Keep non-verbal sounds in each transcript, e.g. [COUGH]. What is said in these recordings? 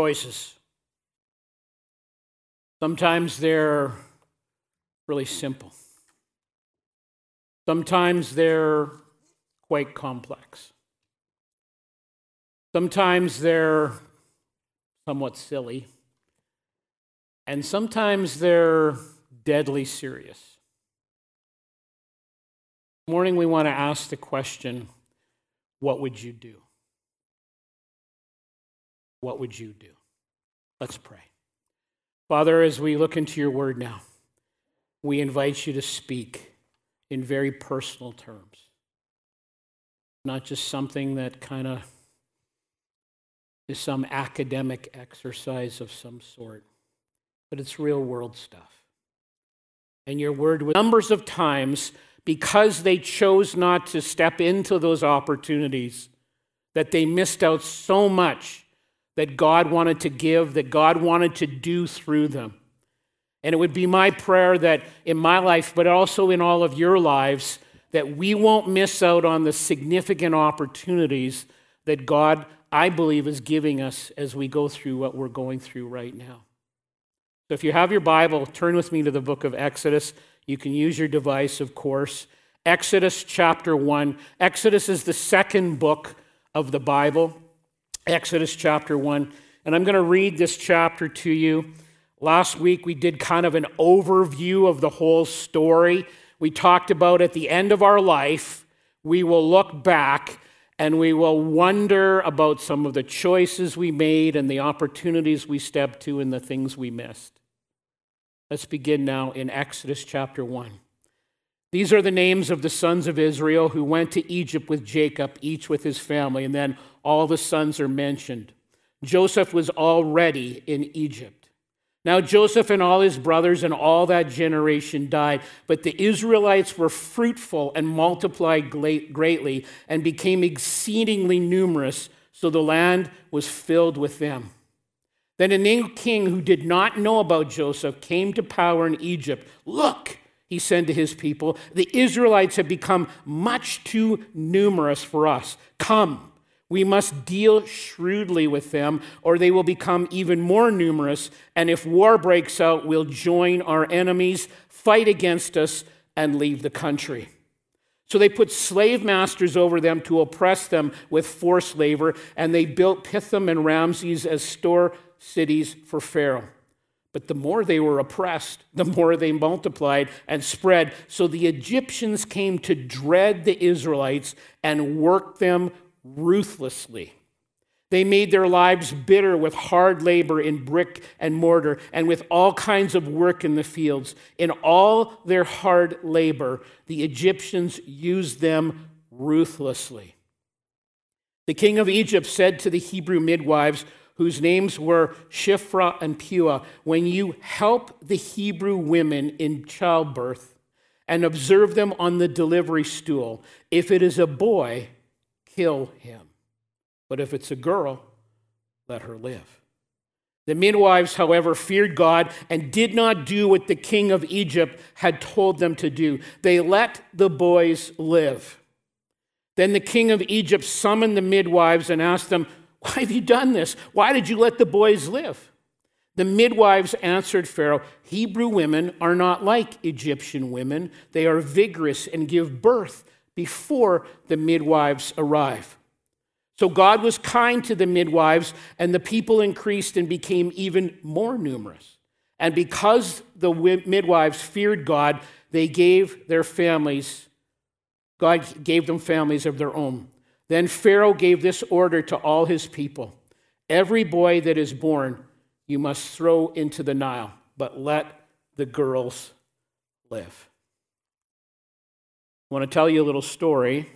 choices. Sometimes they're really simple. Sometimes they're quite complex. Sometimes they're somewhat silly. And sometimes they're deadly serious. This morning, we want to ask the question what would you do? What would you do? Let's pray. Father, as we look into your word now, we invite you to speak in very personal terms, not just something that kind of is some academic exercise of some sort, but it's real world stuff. And your word, with numbers of times, because they chose not to step into those opportunities, that they missed out so much that God wanted to give, that God wanted to do through them. And it would be my prayer that in my life, but also in all of your lives, that we won't miss out on the significant opportunities that God, I believe, is giving us as we go through what we're going through right now. So if you have your Bible, turn with me to the book of Exodus. You can use your device, of course. Exodus chapter 1. Exodus is the second book of the Bible. Exodus chapter 1. And I'm going to read this chapter to you. Last week, we did kind of an overview of the whole story. We talked about at the end of our life, we will look back and we will wonder about some of the choices we made and the opportunities we stepped to and the things we missed. Let's begin now in Exodus chapter 1. These are the names of the sons of Israel who went to Egypt with Jacob, each with his family, and then all the sons are mentioned. Joseph was already in Egypt. Now, Joseph and all his brothers and all that generation died, but the Israelites were fruitful and multiplied greatly and became exceedingly numerous, so the land was filled with them. Then a new king who did not know about Joseph came to power in Egypt. Look, he said to his people, the Israelites have become much too numerous for us. Come, we must deal shrewdly with them, or they will become even more numerous. And if war breaks out, we'll join our enemies, fight against us, and leave the country. So they put slave masters over them to oppress them with forced labor, and they built Pithom and Ramses as store cities for Pharaoh. But the more they were oppressed, the more they multiplied and spread. So the Egyptians came to dread the Israelites and worked them ruthlessly. They made their lives bitter with hard labor in brick and mortar and with all kinds of work in the fields. In all their hard labor, the Egyptians used them ruthlessly. The king of Egypt said to the Hebrew midwives whose names were Shiphrah and Puah, when you help the Hebrew women in childbirth and observe them on the delivery stool, if it is a boy, kill him. But if it's a girl, let her live. The midwives, however, feared God and did not do what the king of Egypt had told them to do. They let the boys live. Then the king of Egypt summoned the midwives and asked them, why have you done this? Why did you let the boys live? The midwives answered Pharaoh, Hebrew women are not like Egyptian women. They are vigorous and give birth before the midwives arrive. So God was kind to the midwives, and the people increased and became even more numerous. And because the midwives feared God, they gave their families, God gave them families of their own. Then Pharaoh gave this order to all his people Every boy that is born you must throw into the Nile, but let the girls live. I want to tell you a little story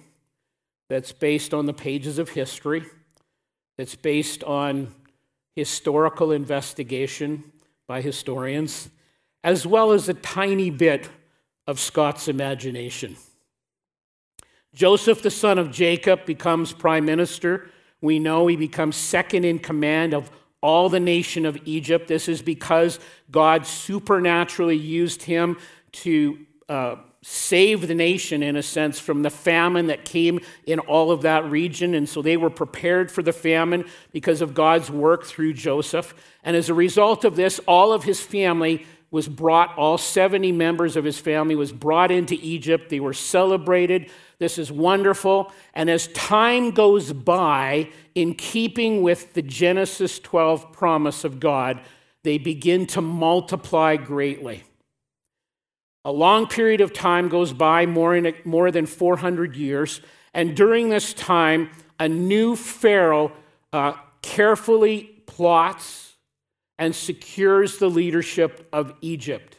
that's based on the pages of history, that's based on historical investigation by historians, as well as a tiny bit of Scott's imagination. Joseph, the son of Jacob, becomes prime minister. We know he becomes second in command of all the nation of Egypt. This is because God supernaturally used him to uh, save the nation, in a sense, from the famine that came in all of that region. And so they were prepared for the famine because of God's work through Joseph. And as a result of this, all of his family was brought, all 70 members of his family was brought into Egypt. They were celebrated. This is wonderful. And as time goes by, in keeping with the Genesis 12 promise of God, they begin to multiply greatly. A long period of time goes by, more, in, more than 400 years, and during this time, a new Pharaoh uh, carefully plots and secures the leadership of Egypt.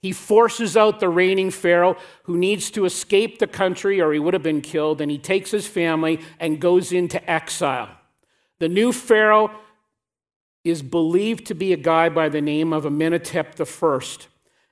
He forces out the reigning Pharaoh who needs to escape the country or he would have been killed, and he takes his family and goes into exile. The new Pharaoh is believed to be a guy by the name of Amenhotep I.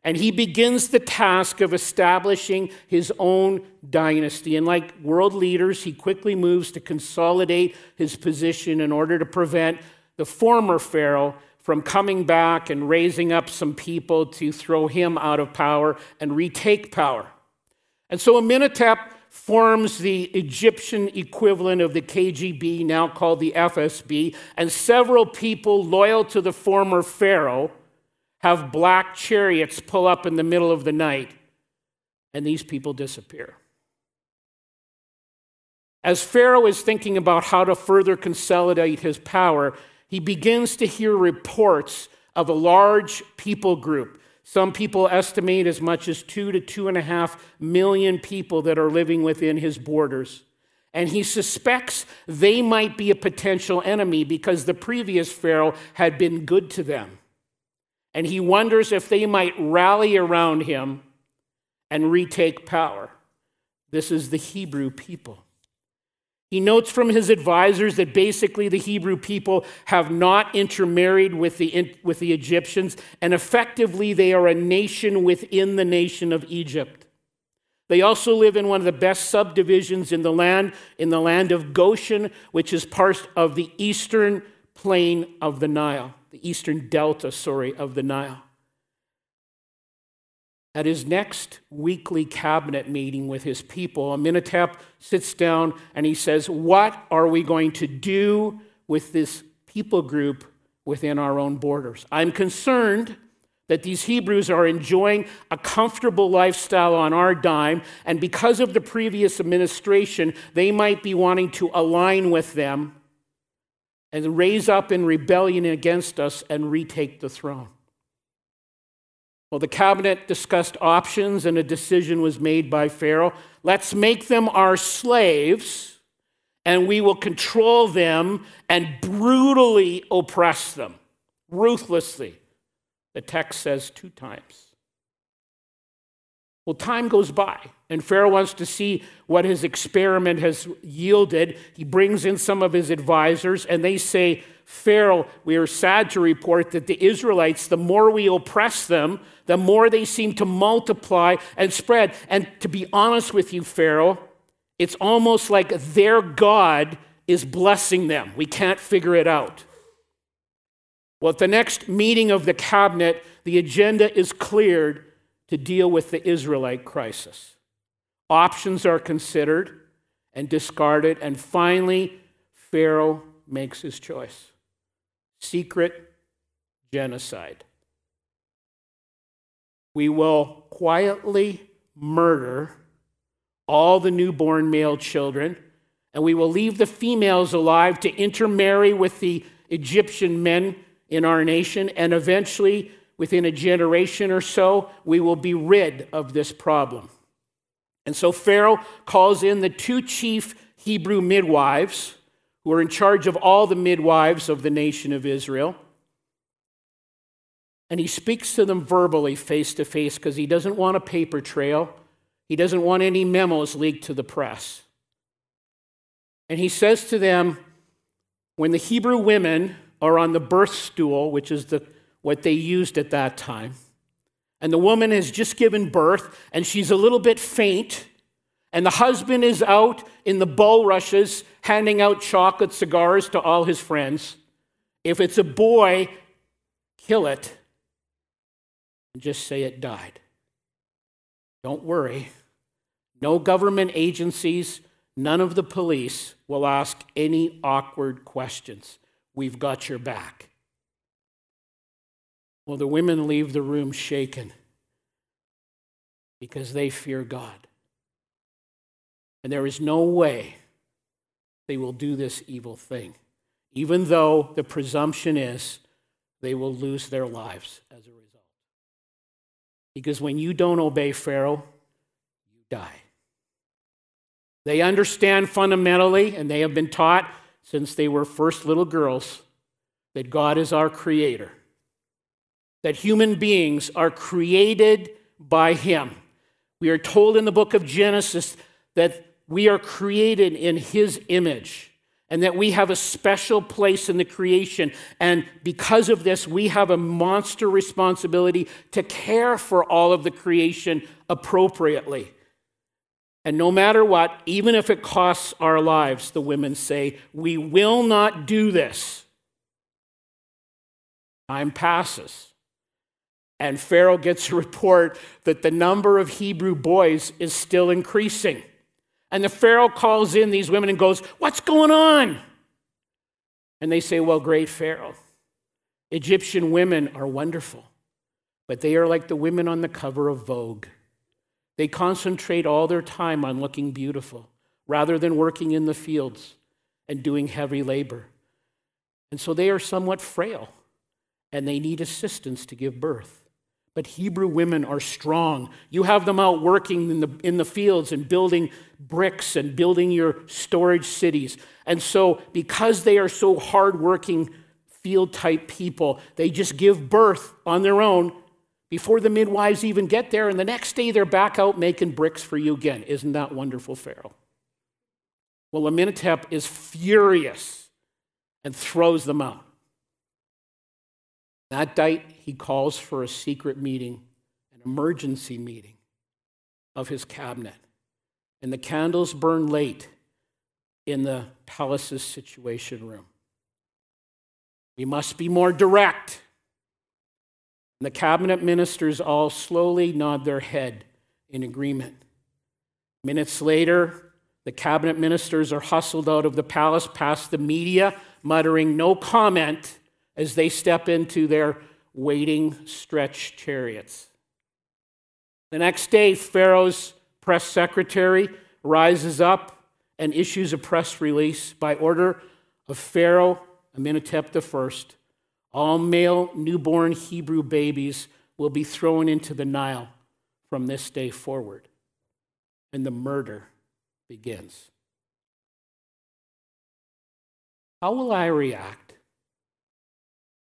And he begins the task of establishing his own dynasty. And like world leaders, he quickly moves to consolidate his position in order to prevent the former Pharaoh from coming back and raising up some people to throw him out of power and retake power. And so Amenhotep forms the Egyptian equivalent of the KGB, now called the FSB, and several people loyal to the former Pharaoh have black chariots pull up in the middle of the night, and these people disappear. As Pharaoh is thinking about how to further consolidate his power, he begins to hear reports of a large people group. Some people estimate as much as two to two and a half million people that are living within his borders. And he suspects they might be a potential enemy because the previous Pharaoh had been good to them and he wonders if they might rally around him and retake power. This is the Hebrew people. He notes from his advisors that basically the Hebrew people have not intermarried with the, with the Egyptians, and effectively they are a nation within the nation of Egypt. They also live in one of the best subdivisions in the land, in the land of Goshen, which is part of the eastern plain of the Nile the eastern delta, sorry, of the Nile. At his next weekly cabinet meeting with his people, Amenhotep sits down and he says, What are we going to do with this people group within our own borders? I'm concerned that these Hebrews are enjoying a comfortable lifestyle on our dime, and because of the previous administration, they might be wanting to align with them and raise up in rebellion against us and retake the throne. Well, the cabinet discussed options and a decision was made by Pharaoh. Let's make them our slaves and we will control them and brutally oppress them, ruthlessly. The text says two times. Well, time goes by, and Pharaoh wants to see what his experiment has yielded. He brings in some of his advisors, and they say, Pharaoh, we are sad to report that the Israelites, the more we oppress them, the more they seem to multiply and spread. And to be honest with you, Pharaoh, it's almost like their God is blessing them. We can't figure it out. Well, at the next meeting of the cabinet, the agenda is cleared to deal with the Israelite crisis. Options are considered and discarded, and finally, Pharaoh makes his choice secret genocide. We will quietly murder all the newborn male children, and we will leave the females alive to intermarry with the Egyptian men in our nation, and eventually within a generation or so, we will be rid of this problem. And so Pharaoh calls in the two chief Hebrew midwives who are in charge of all the midwives of the nation of Israel. And he speaks to them verbally, face to face, because he doesn't want a paper trail. He doesn't want any memos leaked to the press. And he says to them, when the Hebrew women are on the birth stool, which is the what they used at that time. And the woman has just given birth and she's a little bit faint. And the husband is out in the bulrushes handing out chocolate cigars to all his friends. If it's a boy, kill it and just say it died. Don't worry, No government agencies, none of the police will ask any awkward questions. We've got your back. Well, the women leave the room shaken because they fear God. And there is no way they will do this evil thing, even though the presumption is they will lose their lives as a result. Because when you don't obey Pharaoh, you die. They understand fundamentally, and they have been taught since they were first little girls, that God is our creator, that human beings are created by Him. We are told in the book of Genesis that we are created in His image and that we have a special place in the creation. And because of this, we have a monster responsibility to care for all of the creation appropriately. And no matter what, even if it costs our lives, the women say, we will not do this. Time passes. And Pharaoh gets a report that the number of Hebrew boys is still increasing. And the Pharaoh calls in these women and goes, What's going on? And they say, Well, great Pharaoh, Egyptian women are wonderful, but they are like the women on the cover of Vogue. They concentrate all their time on looking beautiful rather than working in the fields and doing heavy labor. And so they are somewhat frail and they need assistance to give birth. But Hebrew women are strong. You have them out working in the, in the fields and building bricks and building your storage cities. And so, because they are so hardworking, field type people, they just give birth on their own before the midwives even get there. And the next day, they're back out making bricks for you again. Isn't that wonderful, Pharaoh? Well, Amenhotep is furious and throws them out. That night, he calls for a secret meeting, an emergency meeting of his cabinet. And the candles burn late in the palace's situation room. We must be more direct. And the cabinet ministers all slowly nod their head in agreement. Minutes later, the cabinet ministers are hustled out of the palace past the media, muttering no comment as they step into their waiting stretch chariots. The next day, Pharaoh's press secretary rises up and issues a press release by order of Pharaoh Amenhotep I. All male newborn Hebrew babies will be thrown into the Nile from this day forward. And the murder begins. How will I react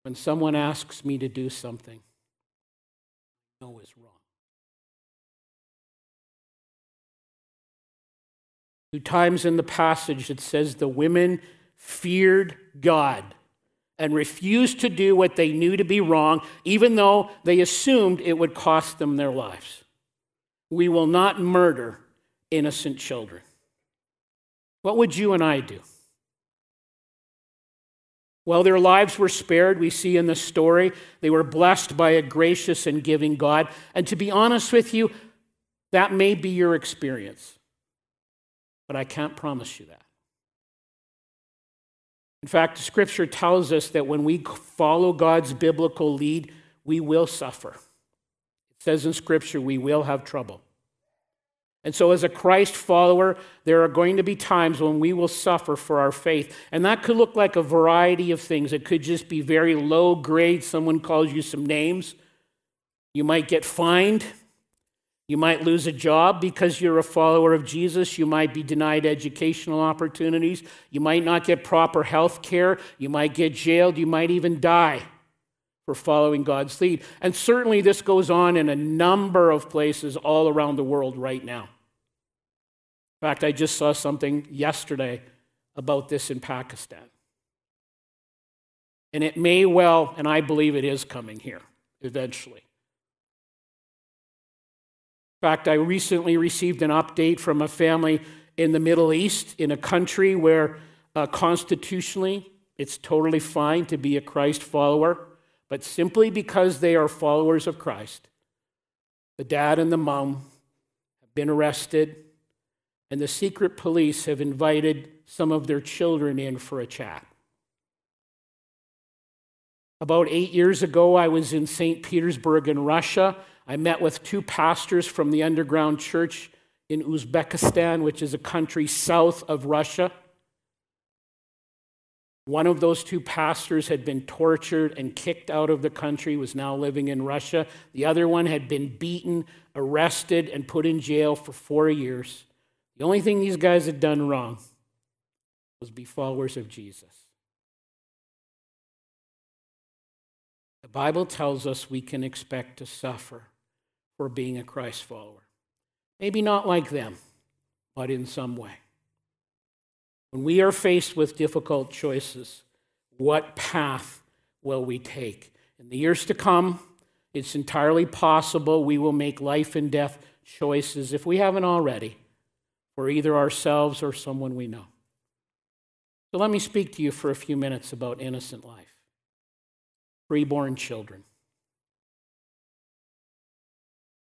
when someone asks me to do something I know is wrong. Two times in the passage it says the women feared God and refused to do what they knew to be wrong, even though they assumed it would cost them their lives. We will not murder innocent children. What would you and I do? While their lives were spared, we see in the story, they were blessed by a gracious and giving God. And to be honest with you, that may be your experience. But I can't promise you that. In fact, Scripture tells us that when we follow God's biblical lead, we will suffer. It says in Scripture, we will have trouble. And so, as a Christ follower, there are going to be times when we will suffer for our faith. And that could look like a variety of things. It could just be very low grade. Someone calls you some names. You might get fined. You might lose a job because you're a follower of Jesus. You might be denied educational opportunities. You might not get proper health care. You might get jailed. You might even die for following God's lead. And certainly this goes on in a number of places all around the world right now. In fact, I just saw something yesterday about this in Pakistan. And it may well, and I believe it is coming here eventually. In fact, I recently received an update from a family in the Middle East, in a country where uh, constitutionally it's totally fine to be a Christ follower, but simply because they are followers of Christ, the dad and the mom have been arrested, and the secret police have invited some of their children in for a chat. About eight years ago, I was in St. Petersburg in Russia. I met with two pastors from the underground church in Uzbekistan, which is a country south of Russia. One of those two pastors had been tortured and kicked out of the country, was now living in Russia. The other one had been beaten, arrested, and put in jail for four years. The only thing these guys had done wrong was be followers of Jesus. The Bible tells us we can expect to suffer for being a Christ follower. Maybe not like them, but in some way. When we are faced with difficult choices, what path will we take? In the years to come, it's entirely possible we will make life and death choices, if we haven't already, for either ourselves or someone we know. So let me speak to you for a few minutes about innocent life. Preborn children.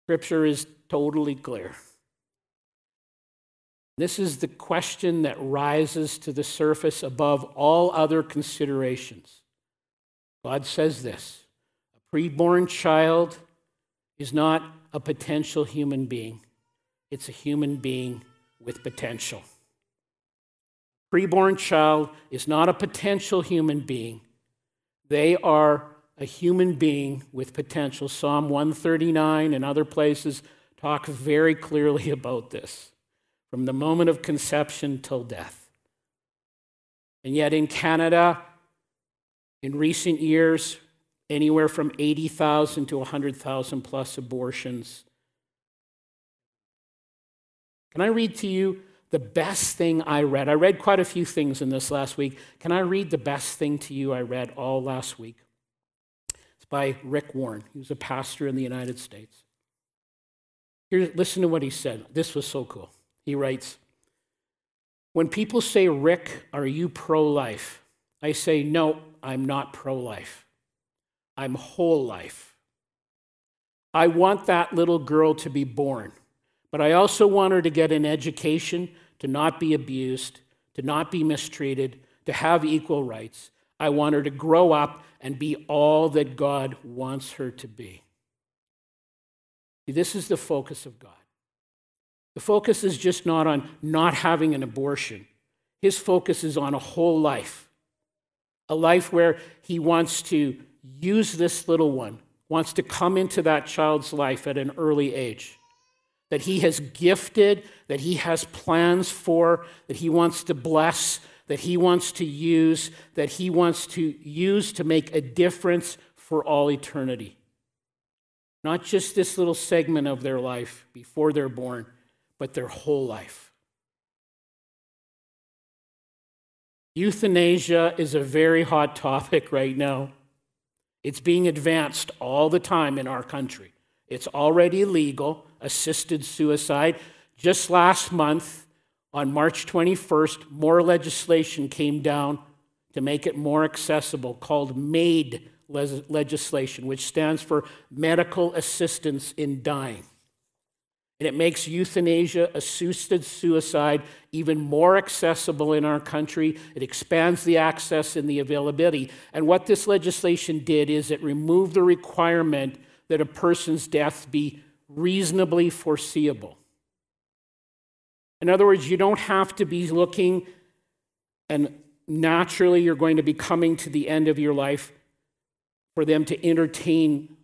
Scripture is totally clear. This is the question that rises to the surface above all other considerations. God says this a preborn child is not a potential human being, it's a human being with potential. Preborn child is not a potential human being, they are a human being with potential. Psalm 139 and other places talk very clearly [LAUGHS] about this from the moment of conception till death. And yet in Canada, in recent years, anywhere from 80,000 to 100,000 plus abortions. Can I read to you the best thing I read? I read quite a few things in this last week. Can I read the best thing to you I read all last week? It's by Rick Warren. He was a pastor in the United States. Here, listen to what he said. This was so cool. He writes When people say, Rick, are you pro life? I say, No, I'm not pro life. I'm whole life. I want that little girl to be born, but I also want her to get an education, to not be abused, to not be mistreated, to have equal rights. I want her to grow up and be all that God wants her to be. See, this is the focus of God. The focus is just not on not having an abortion. His focus is on a whole life, a life where he wants to use this little one, wants to come into that child's life at an early age, that he has gifted, that he has plans for, that he wants to bless, that he wants to use, that he wants to use to make a difference for all eternity. Not just this little segment of their life before they're born but their whole life. Euthanasia is a very hot topic right now. It's being advanced all the time in our country. It's already legal, assisted suicide. Just last month, on March 21st, more legislation came down to make it more accessible called MAID legislation, which stands for Medical Assistance in Dying and it makes euthanasia, assisted suicide, even more accessible in our country. It expands the access and the availability. And what this legislation did is it removed the requirement that a person's death be reasonably foreseeable. In other words, you don't have to be looking and naturally you're going to be coming to the end of your life for them to entertain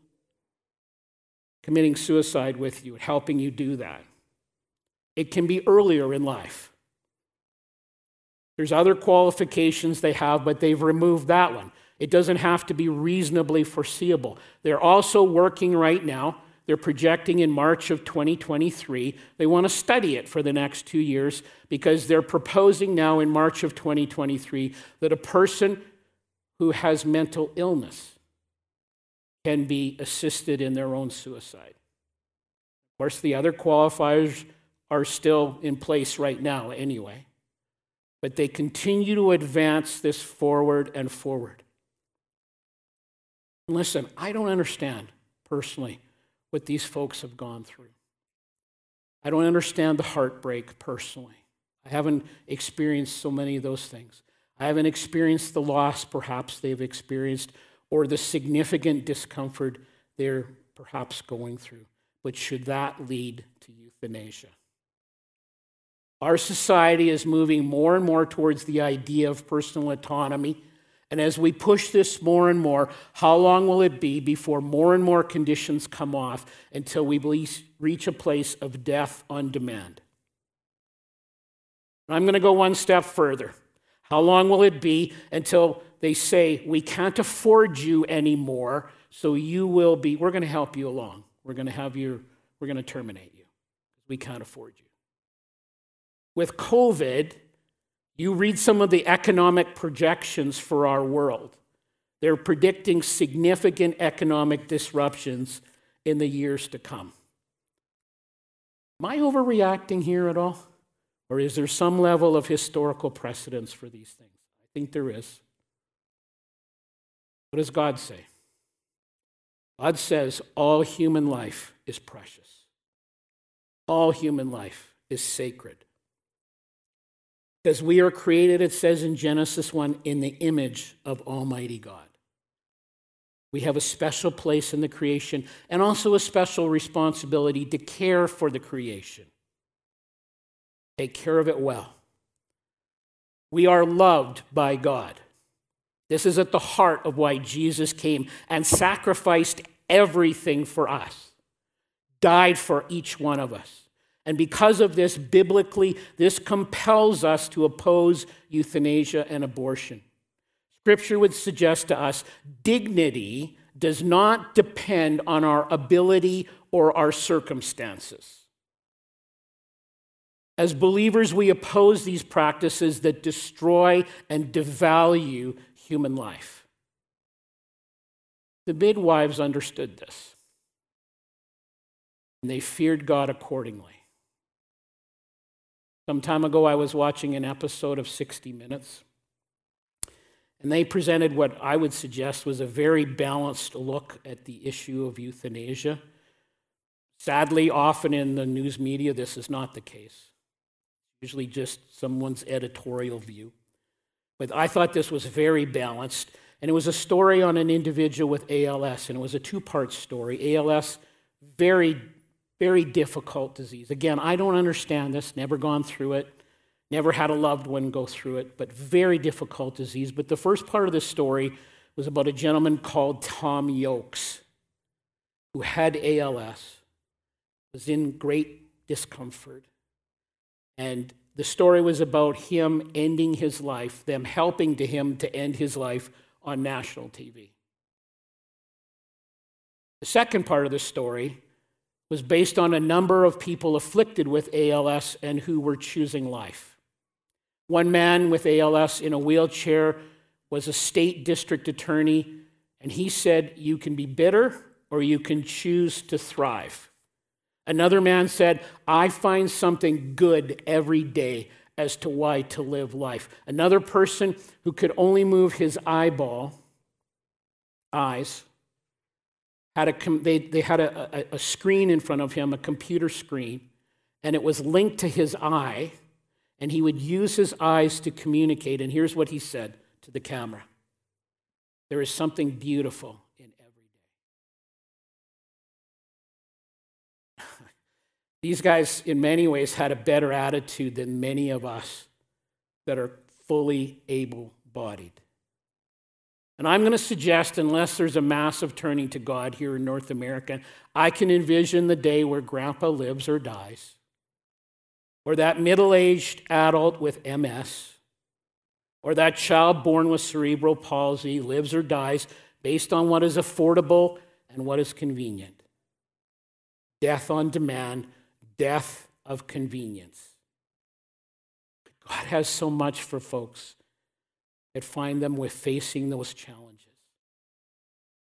committing suicide with you, helping you do that. It can be earlier in life. There's other qualifications they have, but they've removed that one. It doesn't have to be reasonably foreseeable. They're also working right now. They're projecting in March of 2023. They want to study it for the next two years because they're proposing now in March of 2023 that a person who has mental illness can be assisted in their own suicide. Of course, the other qualifiers are still in place right now, anyway. But they continue to advance this forward and forward. listen, I don't understand personally what these folks have gone through. I don't understand the heartbreak personally. I haven't experienced so many of those things. I haven't experienced the loss perhaps they've experienced or the significant discomfort they're perhaps going through. But should that lead to euthanasia? Our society is moving more and more towards the idea of personal autonomy. And as we push this more and more, how long will it be before more and more conditions come off until we reach a place of death on demand? I'm going to go one step further. How long will it be until they say, We can't afford you anymore, so you will be, we're going to help you along. We're going to have you, we're going to terminate you. We can't afford you. With COVID, you read some of the economic projections for our world. They're predicting significant economic disruptions in the years to come. Am I overreacting here at all? Or is there some level of historical precedence for these things? I think there is. What does God say? God says all human life is precious, all human life is sacred. Because we are created, it says in Genesis 1, in the image of Almighty God. We have a special place in the creation and also a special responsibility to care for the creation. Take care of it well. We are loved by God. This is at the heart of why Jesus came and sacrificed everything for us, died for each one of us. And because of this, biblically, this compels us to oppose euthanasia and abortion. Scripture would suggest to us dignity does not depend on our ability or our circumstances. As believers, we oppose these practices that destroy and devalue human life. The midwives understood this, and they feared God accordingly. Some time ago, I was watching an episode of 60 Minutes, and they presented what I would suggest was a very balanced look at the issue of euthanasia. Sadly, often in the news media, this is not the case usually just someone's editorial view. But I thought this was very balanced. And it was a story on an individual with ALS, and it was a two part story. ALS, very, very difficult disease. Again, I don't understand this, never gone through it, never had a loved one go through it, but very difficult disease. But the first part of the story was about a gentleman called Tom Yokes, who had ALS, was in great discomfort and the story was about him ending his life, them helping to him to end his life on national TV. The second part of the story was based on a number of people afflicted with ALS and who were choosing life. One man with ALS in a wheelchair was a state district attorney, and he said, You can be bitter or you can choose to thrive. Another man said, I find something good every day as to why to live life. Another person who could only move his eyeball, eyes, had a, they, they had a, a, screen in front of him, a computer screen, and it was linked to his eye, and he would use his eyes to communicate. And here's what he said to the camera There is something beautiful in every day. [LAUGHS] These guys, in many ways, had a better attitude than many of us that are fully able bodied. And I'm going to suggest, unless there's a massive turning to God here in North America, I can envision the day where grandpa lives or dies, or that middle aged adult with MS, or that child born with cerebral palsy lives or dies based on what is affordable and what is convenient. Death on demand death of convenience. God has so much for folks that find them with facing those challenges.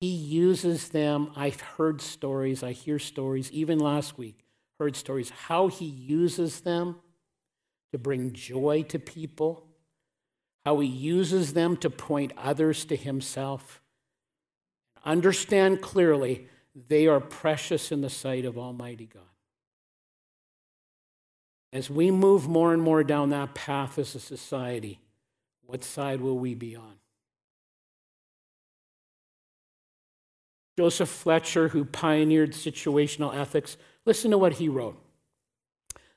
He uses them. I've heard stories, I hear stories, even last week, heard stories, how he uses them to bring joy to people, how he uses them to point others to himself. Understand clearly they are precious in the sight of Almighty God. As we move more and more down that path as a society, what side will we be on? Joseph Fletcher, who pioneered situational ethics, listen to what he wrote.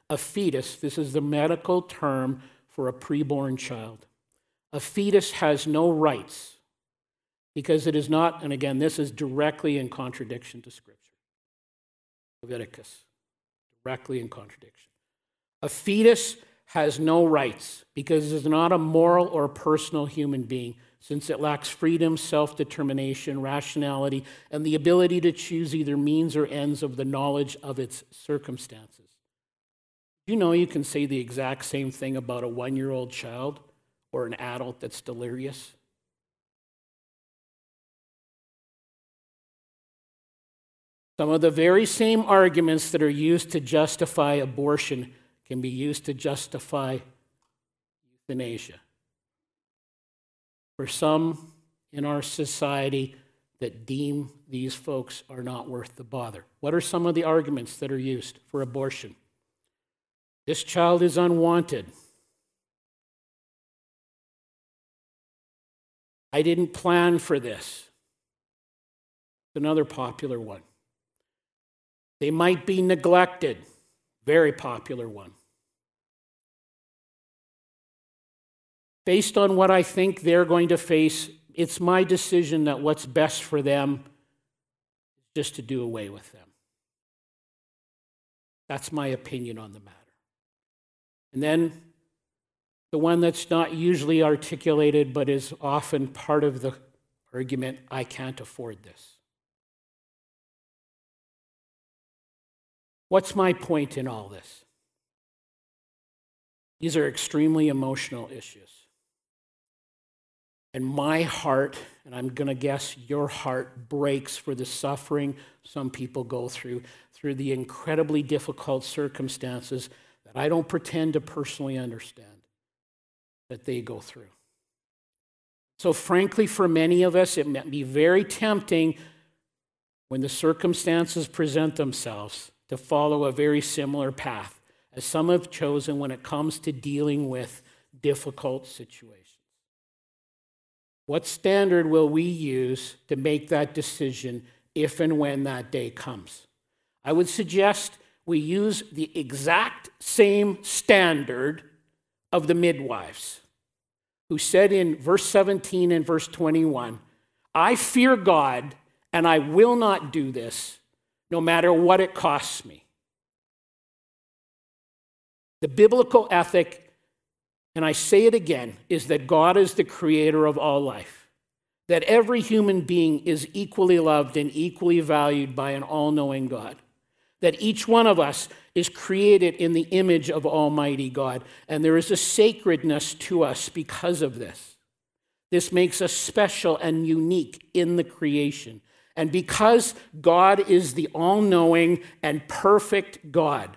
A fetus, this is the medical term for a preborn child. A fetus has no rights because it is not, and again, this is directly in contradiction to Scripture. Leviticus, directly in contradiction. A fetus has no rights because it is not a moral or personal human being, since it lacks freedom, self determination, rationality, and the ability to choose either means or ends of the knowledge of its circumstances. You know, you can say the exact same thing about a one year old child or an adult that's delirious. Some of the very same arguments that are used to justify abortion can be used to justify euthanasia. For some in our society that deem these folks are not worth the bother. What are some of the arguments that are used for abortion? This child is unwanted. I didn't plan for this. Another popular one. They might be neglected. Very popular one. Based on what I think they're going to face, it's my decision that what's best for them is just to do away with them. That's my opinion on the matter. And then the one that's not usually articulated but is often part of the argument I can't afford this. What's my point in all this? These are extremely emotional issues. And my heart, and I'm going to guess your heart, breaks for the suffering some people go through, through the incredibly difficult circumstances that I don't pretend to personally understand that they go through. So, frankly, for many of us, it may be very tempting when the circumstances present themselves to follow a very similar path as some have chosen when it comes to dealing with difficult situations. What standard will we use to make that decision if and when that day comes? I would suggest we use the exact same standard of the midwives, who said in verse 17 and verse 21 I fear God and I will not do this, no matter what it costs me. The biblical ethic and I say it again, is that God is the creator of all life, that every human being is equally loved and equally valued by an all knowing God, that each one of us is created in the image of Almighty God, and there is a sacredness to us because of this. This makes us special and unique in the creation. And because God is the all knowing and perfect God,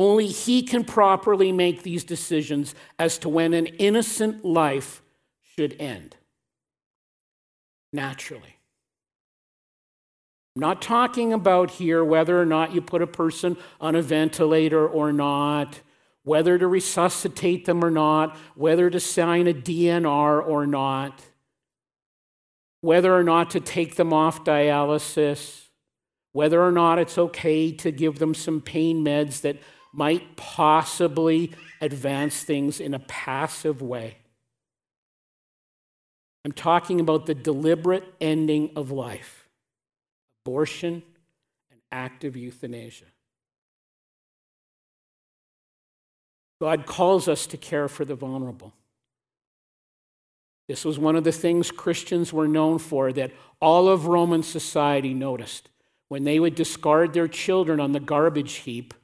only He can properly make these decisions as to when an innocent life should end. Naturally. I'm not talking about here whether or not you put a person on a ventilator or not, whether to resuscitate them or not, whether to sign a DNR or not, whether or not to take them off dialysis, whether or not it's okay to give them some pain meds that might possibly advance things in a passive way. I'm talking about the deliberate ending of life abortion and active euthanasia. God calls us to care for the vulnerable. This was one of the things Christians were known for that all of Roman society noticed. When they would discard their children on the garbage heap,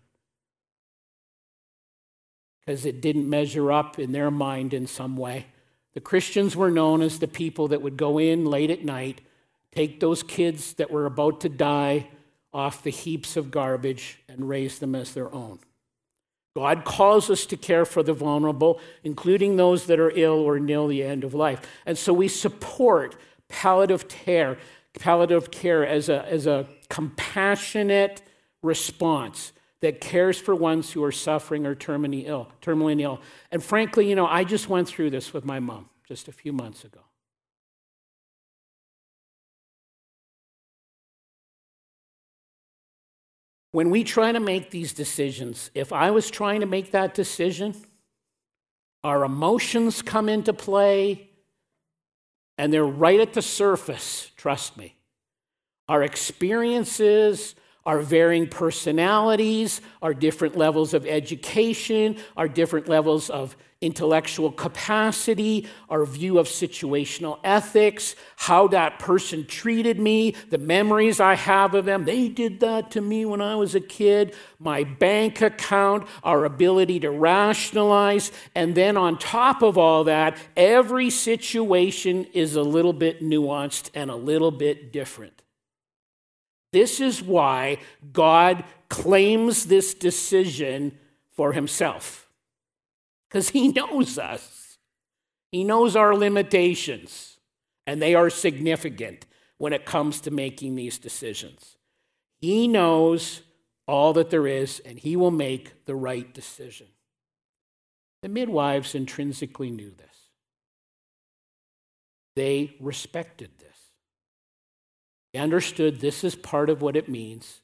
because it didn't measure up in their mind in some way. The Christians were known as the people that would go in late at night, take those kids that were about to die off the heaps of garbage, and raise them as their own. God calls us to care for the vulnerable, including those that are ill or near the end of life. And so we support palliative care, palliative care as a, as a compassionate response that cares for ones who are suffering or terminally ill, terminally ill. And frankly, you know, I just went through this with my mom just a few months ago. When we try to make these decisions, if I was trying to make that decision, our emotions come into play, and they're right at the surface, trust me. Our experiences, our varying personalities, our different levels of education, our different levels of intellectual capacity, our view of situational ethics, how that person treated me, the memories I have of them. They did that to me when I was a kid, my bank account, our ability to rationalize. And then on top of all that, every situation is a little bit nuanced and a little bit different. This is why God claims this decision for himself, because he knows us. He knows our limitations, and they are significant when it comes to making these decisions. He knows all that there is, and he will make the right decision. The midwives intrinsically knew this. They respected this. They understood this is part of what it means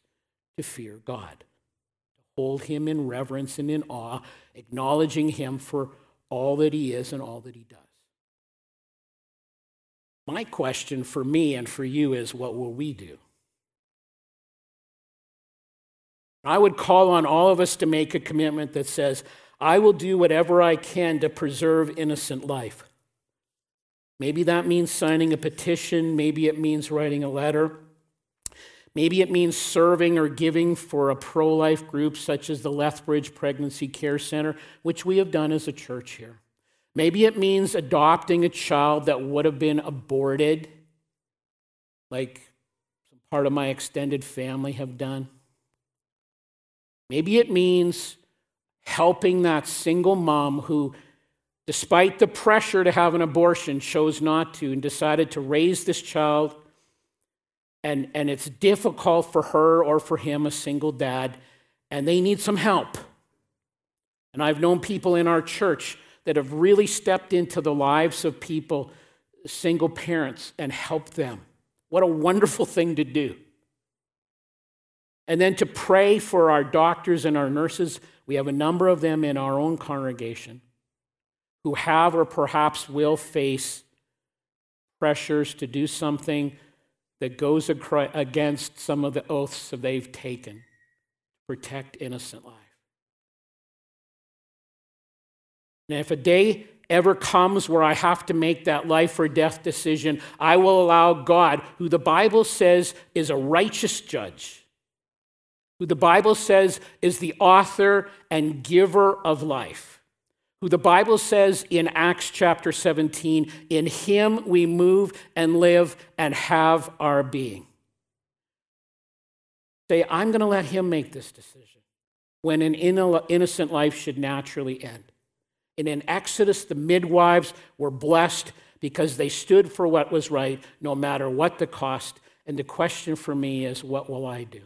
to fear God, to hold Him in reverence and in awe, acknowledging Him for all that He is and all that He does. My question for me and for you is what will we do? I would call on all of us to make a commitment that says, I will do whatever I can to preserve innocent life. Maybe that means signing a petition. Maybe it means writing a letter. Maybe it means serving or giving for a pro life group such as the Lethbridge Pregnancy Care Center, which we have done as a church here. Maybe it means adopting a child that would have been aborted, like some part of my extended family have done. Maybe it means helping that single mom who despite the pressure to have an abortion, chose not to and decided to raise this child. And, and it's difficult for her or for him, a single dad, and they need some help. And I've known people in our church that have really stepped into the lives of people, single parents, and helped them. What a wonderful thing to do. And then to pray for our doctors and our nurses. We have a number of them in our own congregation who have or perhaps will face pressures to do something that goes against some of the oaths that they've taken to protect innocent life. And if a day ever comes where I have to make that life or death decision, I will allow God, who the Bible says is a righteous judge, who the Bible says is the author and giver of life who the Bible says in Acts chapter 17, in him we move and live and have our being. Say, I'm going to let him make this decision when an innocent life should naturally end. And in Exodus, the midwives were blessed because they stood for what was right, no matter what the cost. And the question for me is, what will I do?